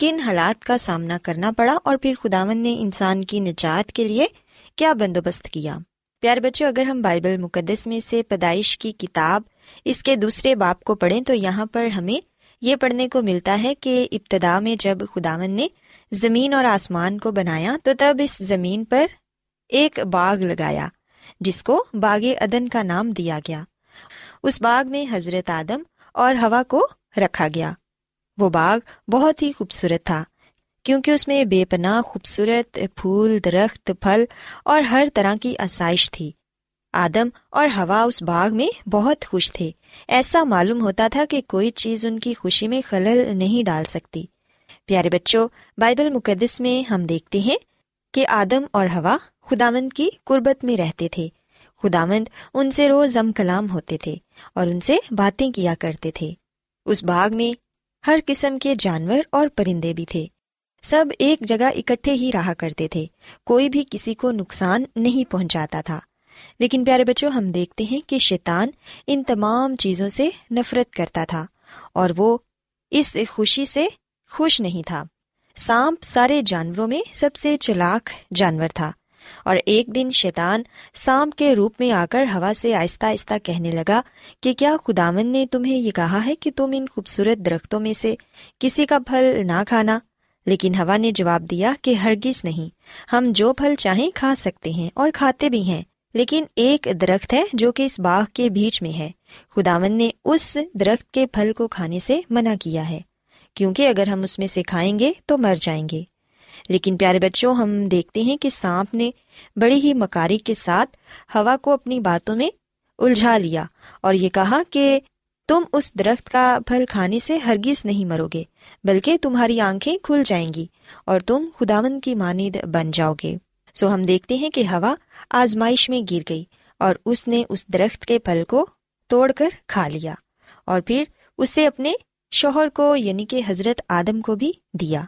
کن حالات کا سامنا کرنا پڑا اور پھر خداون نے انسان کی نجات کے لیے کیا بندوبست کیا۔ پیارے بچوں، اگر ہم بائبل مقدس میں سے پیدائش کی کتاب اس کے دوسرے باپ کو پڑھیں تو یہاں پر ہمیں یہ پڑھنے کو ملتا ہے کہ ابتدا میں جب خداون نے زمین اور آسمان کو بنایا تو تب اس زمین پر ایک باغ لگایا جس کو باغ ادن کا نام دیا گیا۔ اس باغ میں حضرت آدم اور ہوا کو رکھا گیا۔ وہ باغ بہت ہی خوبصورت تھا، کیونکہ اس میں بے پناہ خوبصورت پھول، درخت، پھل اور ہر طرح کی آسائش تھی۔ آدم اور ہوا اس باغ میں بہت خوش تھے۔ ایسا معلوم ہوتا تھا کہ کوئی چیز ان کی خوشی میں خلل نہیں ڈال سکتی۔ پیارے بچوں، بائبل مقدس میں ہم دیکھتے ہیں کہ آدم اور ہوا خداوند کی قربت میں رہتے تھے۔ خداوند ان سے روز ام کلام ہوتے تھے اور ان سے باتیں کیا کرتے تھے۔ اس باغ میں ہر قسم کے جانور اور پرندے بھی تھے۔ سب ایک جگہ اکٹھے ہی رہا کرتے تھے۔ کوئی بھی کسی کو نقصان نہیں پہنچاتا تھا۔ لیکن پیارے بچوں، ہم دیکھتے ہیں کہ شیطان ان تمام چیزوں سے نفرت کرتا تھا اور وہ اس خوشی سے خوش نہیں تھا۔ سانپ سارے جانوروں میں سب سے چلاک جانور تھا۔ اور ایک دن شیطان سانپ کے روپ میں آ کر ہوا سے آہستہ آہستہ کہنے لگا کہ کیا خداون نے تمہیں یہ کہا ہے کہ تم ان خوبصورت درختوں میں سے کسی کا پھل نہ کھانا؟ لیکن ہوا نے جواب دیا کہ ہرگز نہیں۔ ہم جو پھل چاہیں کھا سکتے ہیں اور کھاتے بھی ہیں، لیکن ایک درخت ہے جو کہ اس باغ کے بیچ میں ہے۔ خداون نے اس درخت کے پھل کو کھانے سے منع کیا ہے۔ کیونکہ اگر ہم اس میں سے کھائیں گے تو مر جائیں گے۔ لیکن پیارے بچوں، ہم دیکھتے ہیں کہ سانپ نے بڑی ہی مکاری کے ساتھ ہوا کو اپنی باتوں میں الجھا لیا اور یہ کہا کہ تم اس درخت کا پھل کھانے سے ہرگز نہیں مرو گے، بلکہ تمہاری آنکھیں کھل جائیں گی اور تم خداون کی مانند بن جاؤ گے۔ سو ہم دیکھتے ہیں کہ ہوا آزمائش میں گر گئی اور اس نے اس درخت کے پھل کو توڑ کر کھا لیا اور پھر اسے اپنے شوہر کو یعنی کہ حضرت آدم کو بھی دیا۔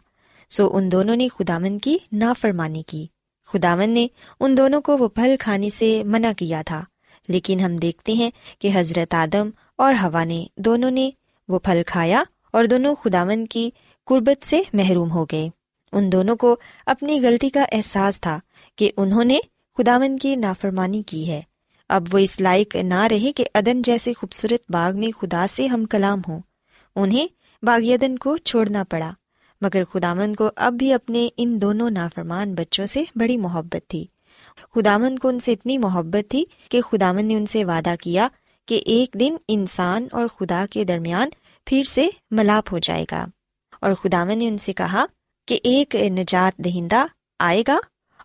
سو ان دونوں نے خداون کی نافرمانی کی۔ خداون نے ان دونوں کو وہ پھل کھانے سے منع کیا تھا۔ لیکن ہم دیکھتے ہیں کہ حضرت آدم اور ہوا نے دونوں نے وہ پھل کھایا اور دونوں خداون کی قربت سے محروم ہو گئے۔ ان دونوں کو اپنی غلطی کا احساس تھا کہ انہوں نے خداون کی نافرمانی کی ہے۔ اب وہ اس لائق نہ رہے کہ ادن جیسے خوبصورت باغ میں خدا سے ہم کلام ہوں۔ انہیں باغیدن کو چھوڑنا پڑا۔ مگر خدامن کو اب بھی اپنے ان دونوں نافرمان بچوں سے بڑی محبت تھی۔ خدامن کو ان سے اتنی محبت تھی کہ خدامن نے ان سے وعدہ کیا کہ ایک دن انسان اور خدا کے درمیان پھر سے ملاپ ہو جائے گا۔ اور خدامن نے ان سے کہا کہ ایک نجات دہندہ آئے گا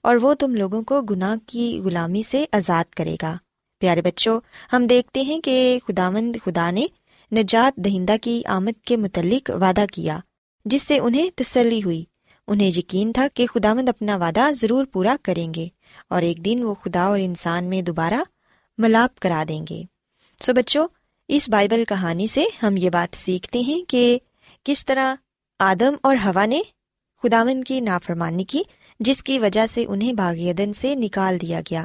اور وہ تم لوگوں کو گناہ کی غلامی سے آزاد کرے گا۔ پیارے بچوں، ہم دیکھتے ہیں کہ خداوند خدا نے نجات دہندہ کی آمد کے متعلق وعدہ کیا۔ جس سے انہیں تسلی ہوئی۔ انہیں یقین تھا کہ خدا مند اپنا وعدہ ضرور پورا کریں گے اور ایک دن وہ خدا اور انسان میں دوبارہ ملاپ کرا دیں گے۔ سو بچوں، اس بائبل کہانی سے ہم یہ بات سیکھتے ہیں کہ کس طرح آدم اور ہوا نے خداون کی نافرمانی کی، جس کی وجہ سے انہیں باغیدن سے نکال دیا گیا۔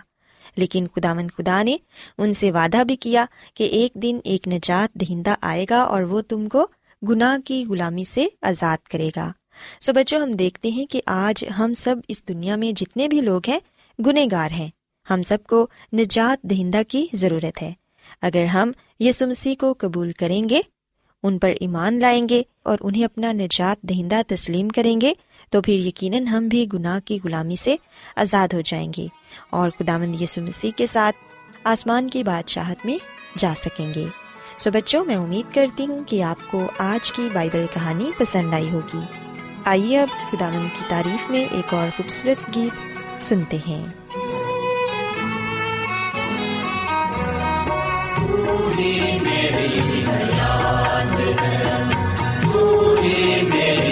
لیکن خداون خدا نے ان سے وعدہ بھی کیا کہ ایک دن ایک نجات دہندہ آئے گا اور وہ تم کو گناہ کی غلامی سے آزاد کرے گا۔ سو بچوں، ہم دیکھتے ہیں کہ آج ہم سب اس دنیا میں جتنے بھی لوگ ہیں گنہ گار ہیں۔ ہم سب کو نجات دہندہ کی ضرورت ہے۔ اگر ہم یسمسی کو قبول کریں گے، ان پر ایمان لائیں گے اور انہیں اپنا نجات دہندہ تسلیم کریں گے، تو پھر یقیناً ہم بھی گناہ کی غلامی سے آزاد ہو جائیں گے اور خدا مند یسو مسیح کے ساتھ آسمان کی بادشاہت میں جا سکیں گے۔ سو بچوں، میں امید کرتی ہوں کہ آپ کو آج کی بائبل کہانی پسند آئی ہوگی۔ آئیے اب خدا مند کی تعریف میں ایک اور خوبصورت گیت سنتے ہیں۔ میری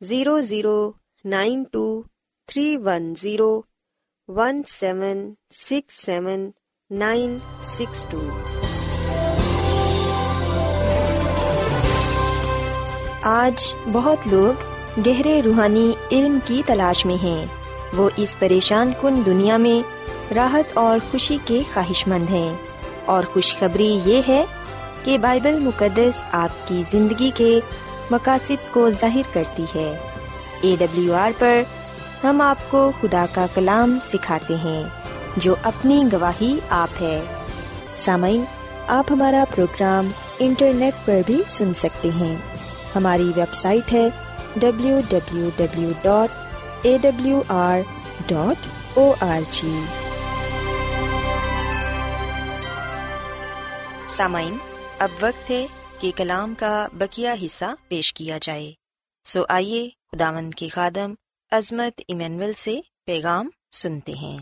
Zero zero nine two three one zero one seven six seven nine six two آج بہت لوگ گہرے روحانی علم کی تلاش میں ہیں۔ وہ اس پریشان کن دنیا میں راحت اور خوشی کے خواہش مند ہیں۔ اور خوشخبری یہ ہے کہ بائبل مقدس آپ کی زندگی کے مقاصد کو ظاہر کرتی ہے۔ اے ڈبلیو آر پر ہم آپ کو خدا کا کلام سکھاتے ہیں، جو اپنی گواہی آپ ہے۔ سامعین، آپ ہمارا پروگرام انٹرنیٹ پر بھی سن سکتے ہیں۔ ہماری ویب سائٹ ہے W W W dot A W R dot O R G سامعین، اب وقت ہے کہ کلام کا بکیا حصہ پیش کیا جائے۔ سو آئیے خداون کے خادم عظمت ایمینول سے پیغام سنتے ہیں۔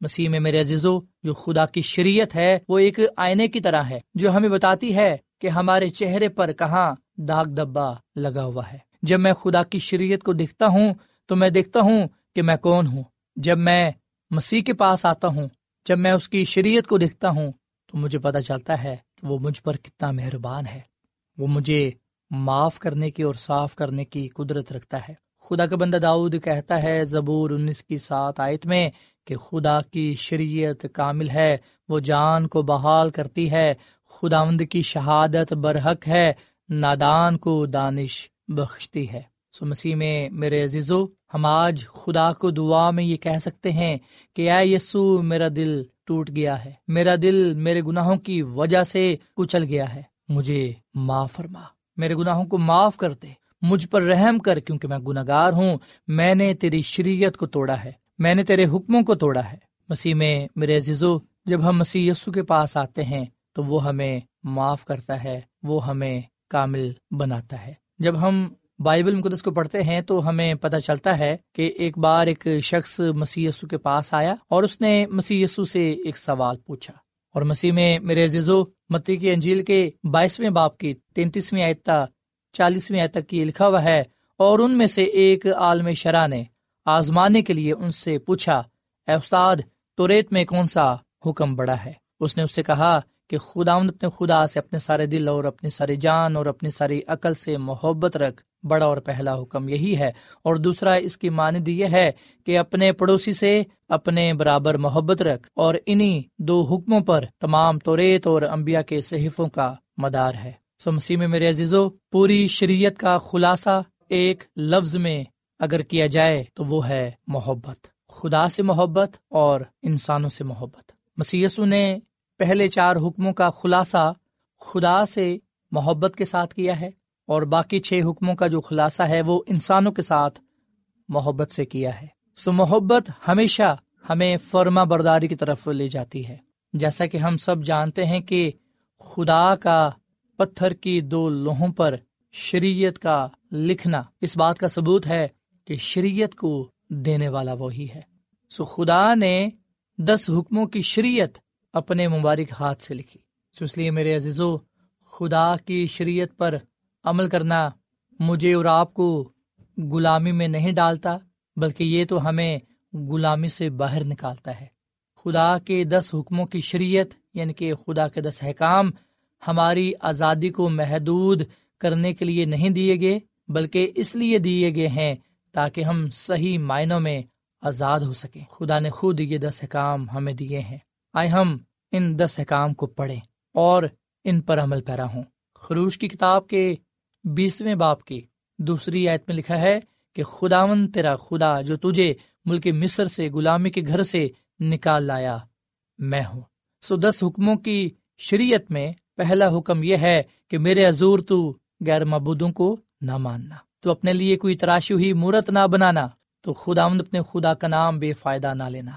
مسیح میں میرے عزیزو، جو خدا کی شریعت ہے، وہ ایک آئینے کی طرح ہے، جو ہمیں بتاتی ہے کہ ہمارے چہرے پر کہاں داغ دبا لگا ہوا ہے۔ جب میں خدا کی شریعت کو دیکھتا ہوں، تو میں دیکھتا ہوں کہ میں کون ہوں۔ جب میں مسیح کے پاس آتا ہوں، جب میں اس کی شریعت کو دیکھتا ہوں، تو مجھے پتا چلتا ہے کہ وہ مجھ پر کتنا مہربان ہے۔ وہ مجھے معاف کرنے کی اور صاف کرنے کی قدرت رکھتا ہے۔ خدا کا بندہ داؤد کہتا ہے، زبور انیس کی سات آیت میں کہ خدا کی شریعت کامل ہے، وہ جان کو بحال کرتی ہے۔ خدا کی شہادت برحق ہے، نادان کو دانش بخشتی ہے۔ سو مسیح میں میرے عزیزو، ہم آج خدا کو دعا میں یہ کہہ سکتے ہیں کہ اے یسو، میرا دل ٹوٹ گیا ہے۔ میرا دل میرے گناہوں کی وجہ سے کچل گیا ہے۔ مجھے معاف فرما۔ میرے گناہوں کو معاف کر دے۔ مجھ پر رحم کر، کیونکہ میں گناگار ہوں۔ میں نے تیری شریعت کو توڑا ہے۔ میں نے تیرے حکموں کو توڑا ہے۔ مسیح میں، میرے عزیزو، جب ہم مسیح یسو کے پاس آتے ہیں، تو وہ ہمیں معاف کرتا ہے۔ وہ ہمیں کامل بناتا ہے۔ جب ہم بائبل مقدس کو پڑھتے ہیں، تو ہمیں پتہ چلتا ہے کہ ایک بار ایک شخص مسی کے پاس آیا اور اس نے مسی سے ایک سوال پوچھا۔ اور مسیح میں، میرے عزیزو متی کی انجیل کے بائیسویں باپ کی تینتیسویں آیتا چالیسویں آیت تک یہ لکھا ہوا ہے، اور ان میں سے ایک عالم شرح نے آزمانے کے لیے ان سے پوچھا، اے استاد توریت میں کون سا حکم بڑا ہے؟ اس نے اس سے کہا کہ خدا اپنے خدا سے اپنے سارے دل اور اپنی ساری جان اور اپنی ساری عقل سے محبت رکھ، بڑا اور پہلا حکم یہی ہے۔ اور دوسرا اس کی ماند یہ ہے کہ اپنے پڑوسی سے اپنے برابر محبت رکھ اور انہی دو حکموں پر تمام توریت اور امبیا کے صحیفوں کا مدار ہے۔ سو مسیح میں میرے عزیزو، پوری شریعت کا خلاصہ ایک لفظ میں اگر کیا جائے تو وہ ہے محبت۔ خدا سے محبت اور انسانوں سے محبت۔ مسیسو نے پہلے چار حکموں کا خلاصہ خدا سے محبت کے ساتھ کیا ہے اور باقی چھ حکموں کا جو خلاصہ ہے وہ انسانوں کے ساتھ محبت سے کیا ہے۔ سو محبت ہمیشہ ہمیں فرما برداری کی طرف لے جاتی ہے۔ جیسا کہ ہم سب جانتے ہیں کہ خدا کا پتھر کی دو لوہوں پر شریعت کا لکھنا اس بات کا ثبوت ہے کہ شریعت کو دینے والا وہی ہے۔ سو خدا نے دس حکموں کی شریعت اپنے مبارک ہاتھ سے لکھی۔ اس لیے میرے عزیزو، خدا کی شریعت پر عمل کرنا مجھے اور آپ کو غلامی میں نہیں ڈالتا، بلکہ یہ تو ہمیں غلامی سے باہر نکالتا ہے۔ خدا کے دس حکموں کی شریعت یعنی کہ خدا کے دس احکام، ہماری آزادی کو محدود کرنے کے لیے نہیں دیے گئے، بلکہ اس لیے دیے گئے ہیں تاکہ ہم صحیح معنوں میں آزاد ہو سکیں۔ خدا نے خود یہ دس احکام ہمیں دیے ہیں۔ آئے ہم ان دس احکام کو پڑھیں اور ان پر عمل پیرا ہوں۔ خروش کی کتاب کے بیسویں باپ کی دوسری آیت میں لکھا ہے کہ خداون تیرا خدا جو تجھے ملک مصر سے غلامی کے گھر سے نکال لایا، میں ہوں۔ سو دس حکموں کی شریعت میں پہلا حکم یہ ہے کہ میرے عزور تو غیر مبودوں کو نہ ماننا۔ تو اپنے لیے کوئی تراشی ہوئی مورت نہ بنانا، تو خدا اپنے خدا کا نام بے فائدہ نہ لینا۔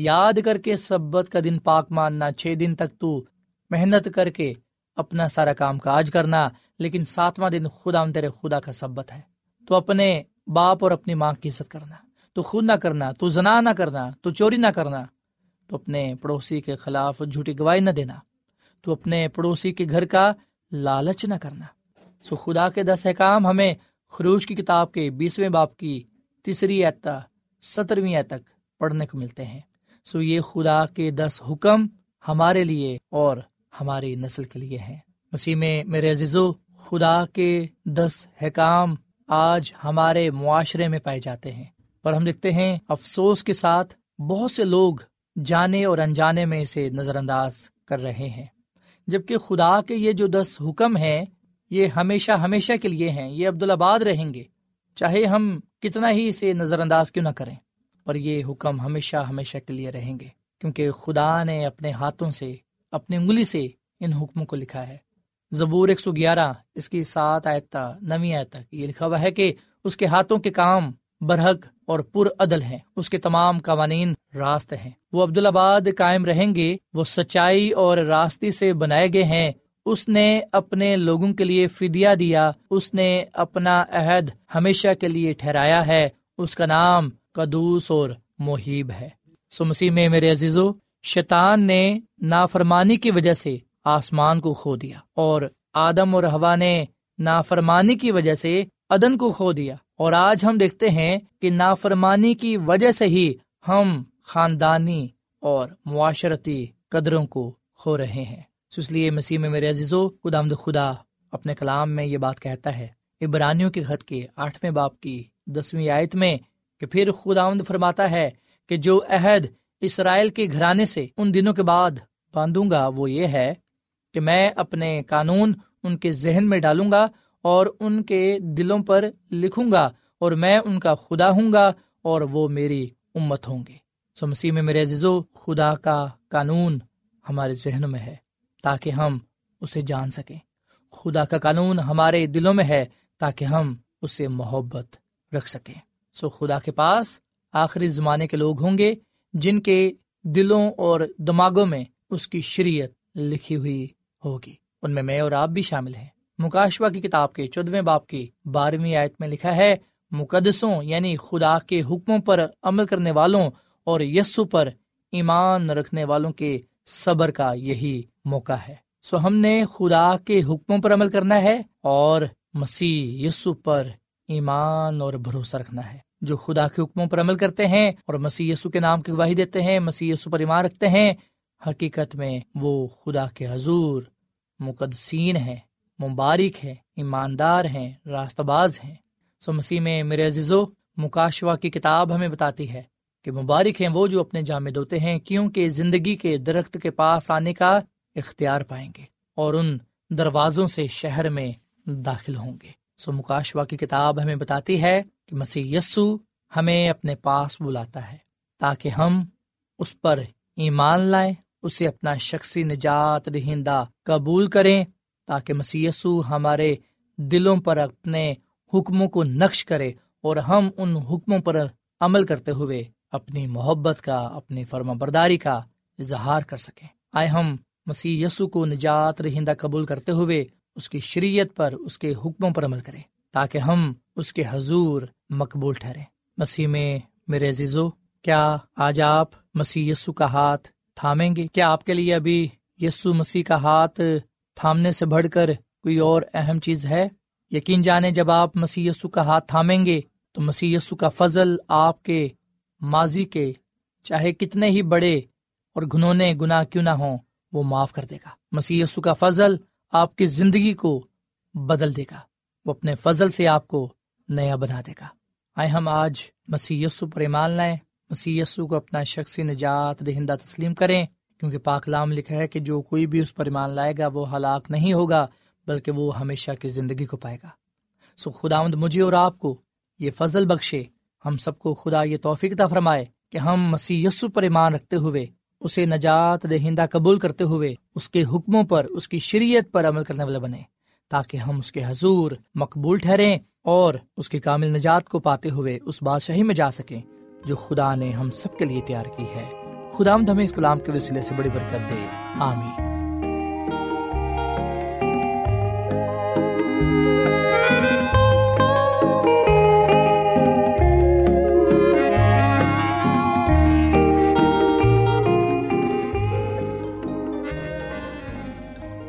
یاد کر کے سبت کا دن پاک ماننا، چھ دن تک تو محنت کر کے اپنا سارا کام کاج کرنا، لیکن ساتواں دن خدا تیرے خدا کا سبت ہے۔ تو اپنے باپ اور اپنی ماں کی عزت کرنا، تو خود نہ کرنا، تو زنا نہ کرنا، تو چوری نہ کرنا، تو اپنے پڑوسی کے خلاف جھوٹی گواہی نہ دینا، تو اپنے پڑوسی کے گھر کا لالچ نہ کرنا۔ سو خدا کے دس احکام ہمیں خروش کی کتاب کے بیسویں باپ کی تیسری اعتا سترویں تک پڑھنے کو ملتے ہیں۔ سو یہ خدا کے دس حکم ہمارے لیے اور ہماری نسل کے لیے ہیں۔ مسیح میں میرے عزیزو، خدا کے دس حکام آج ہمارے معاشرے میں پائے جاتے ہیں۔ پر ہم دیکھتے ہیں افسوس کے ساتھ بہت سے لوگ جانے اور انجانے میں اسے نظر انداز کر رہے ہیں۔ جبکہ خدا کے یہ جو دس حکم ہیں، یہ ہمیشہ ہمیشہ کے لیے ہیں۔ یہ عبدالآباد رہیں گے۔ چاہے ہم کتنا ہی اسے نظر انداز کیوں نہ کریں۔ پر یہ حکم ہمیشہ ہمیشہ کے لیے رہیں گے، کیونکہ خدا نے اپنے ہاتھوں سے، اپنی انگلی سے ان حکموں کو لکھا ہے۔ زبور ایک سو گیارہ، اس کی سات آیتا نویں آیت تک یہ لکھا ہوا ہے کہ اس کے ہاتھوں کے کام برحق اور پر عدل ہیں، اس کے تمام قوانین راست ہیں۔ وہ عبدالآباد قائم رہیں گے، وہ سچائی اور راستی سے بنائے گئے ہیں۔ اس نے اپنے لوگوں کے لیے فدیا دیا، اس نے اپنا عہد ہمیشہ کے لیے ٹھہرایا ہے۔ اس کا نام قدوس اور محیب ہے۔ سو مسیح میں میرے عزیزو، شیطان نے نافرمانی کی وجہ سے آسمان کو کھو دیا اور آدم اور ہوا نے نافرمانی کی وجہ سے ادن کو کھو دیا۔ اور آج ہم دیکھتے ہیں کہ نافرمانی کی وجہ سے ہی ہم خاندانی اور معاشرتی قدروں کو کھو رہے ہیں۔ اس لیے مسیح میں میرے عزیزو، خدا خدا اپنے کلام میں یہ بات کہتا ہے۔ ابرانیوں کے خط کے آٹھویں باپ کی دسویں آیت میں کہ پھر خدا فرماتا ہے کہ جو عہد اسرائیل کے گھرانے سے ان دنوں کے بعد باندھوں گا، وہ یہ ہے کہ میں اپنے قانون ان کے ذہن میں ڈالوں گا اور ان کے دلوں پر لکھوں گا اور میں ان کا خدا ہوں گا اور وہ میری امت ہوں گے۔ سو مسیح میں میرے عزیزو، خدا کا قانون ہمارے ذہن میں ہے تاکہ ہم اسے جان سکیں۔ خدا کا قانون ہمارے دلوں میں ہے تاکہ ہم اسے محبت رکھ سکیں۔ سو خدا کے پاس آخری زمانے کے لوگ ہوں گے جن کے دلوں اور دماغوں میں اس کی شریعت لکھی ہوئی ہوگی۔ ان میں میں اور آپ بھی شامل ہیں۔ مکاشوا کی کتاب کے چودویں باپ کی بارہویں آیت میں لکھا ہے، مقدسوں یعنی خدا کے حکموں پر عمل کرنے والوں اور یسو پر ایمان رکھنے والوں کے صبر کا یہی موقع ہے۔ سو ہم نے خدا کے حکموں پر عمل کرنا ہے اور مسیح یسو پر ایمان اور بھروسہ رکھنا ہے، جو خدا کے حکموں پر عمل کرتے ہیں اور مسیح یسو کے نام کی گواہی دیتے ہیں، مسیح یسو پر ایمان رکھتے ہیں، حقیقت میں وہ خدا کے حضور مقدسین ہیں، مبارک ہے ایماندار ہیں، راستہ باز ہیں۔ سو مسیح میں میرے عزیزو مکاشوا کی کتاب ہمیں بتاتی ہے کہ مبارک ہیں وہ جو اپنے جامع دھوتے ہیں، کیونکہ زندگی کے درخت کے پاس آنے کا اختیار پائیں گے اور ان دروازوں سے شہر میں داخل ہوں گے۔ سو مکاشوا کی کتاب ہمیں بتاتی ہے کہ مسیح یسو ہمیں اپنے پاس بلاتا ہے تاکہ ہم اس پر ایمان لائیں، اسے اپنا شخصی نجات دہندہ قبول کریں تاکہ مسیسو ہمارے دلوں پر اپنے حکموں کو نقش کرے اور ہم ان حکموں پر عمل کرتے ہوئے اپنی محبت کا، اپنی فرما برداری کا اظہار کر سکیں۔ آئے ہم مسیح یسو کو نجات رہندہ قبول کرتے ہوئے اس کی شریعت پر، اس کے حکموں پر عمل کریں، تاکہ ہم اس کے حضور مقبول ٹھہریں۔ مسیح میں، میرے عزیزو، کیا آج آپ مسیح یسو کا ہاتھ تھامیں گے؟ کیا آپ کے لیے ابھی یسو مسیح کا ہاتھ تھامنے سے بڑھ کر کوئی اور اہم چیز ہے؟ یقین جانے جب آپ مسیح یسو کا ہاتھ تھامیں گے، تو مسیح یسو کا فضل آپ کے ماضی کے چاہے کتنے ہی بڑے اور گھنونے گناہ کیوں نہ ہوں، وہ معاف کر دے گا۔ مسیح یسو کا فضل آپ کی زندگی کو بدل دے گا۔ وہ اپنے فضل سے آپ کو نیا بنا دے گا۔ آئے ہم آج مسی پر ایمان لائیں۔ مسی کو اپنا شخصی نجات دہندہ تسلیم کریں۔ کیونکہ پاکلام لکھا ہے کہ جو کوئی بھی اس پر ایمان لائے گا، وہ ہلاک نہیں ہوگا، بلکہ وہ ہمیشہ کی زندگی کو پائے گا۔ سو خدا مجھے اور آپ کو یہ فضل بخشے۔ ہم سب کو خدا یہ توفیق فرمائے کہ ہم مسیح یسو پر ایمان رکھتے ہوئے اسے نجات دہندہ قبول کرتے ہوئے اس کے حکموں پر، اس کی شریعت پر عمل کرنے والے بنے، تاکہ ہم اس کے حضور مقبول ٹھہریں اور اس کی کامل نجات کو پاتے ہوئے اس بادشاہی میں جا سکیں جو خدا نے ہم سب کے لیے تیار کی ہے۔ خدا ہمیں اس کلام کے وسیلے سے بڑی برکت دے۔ آمین۔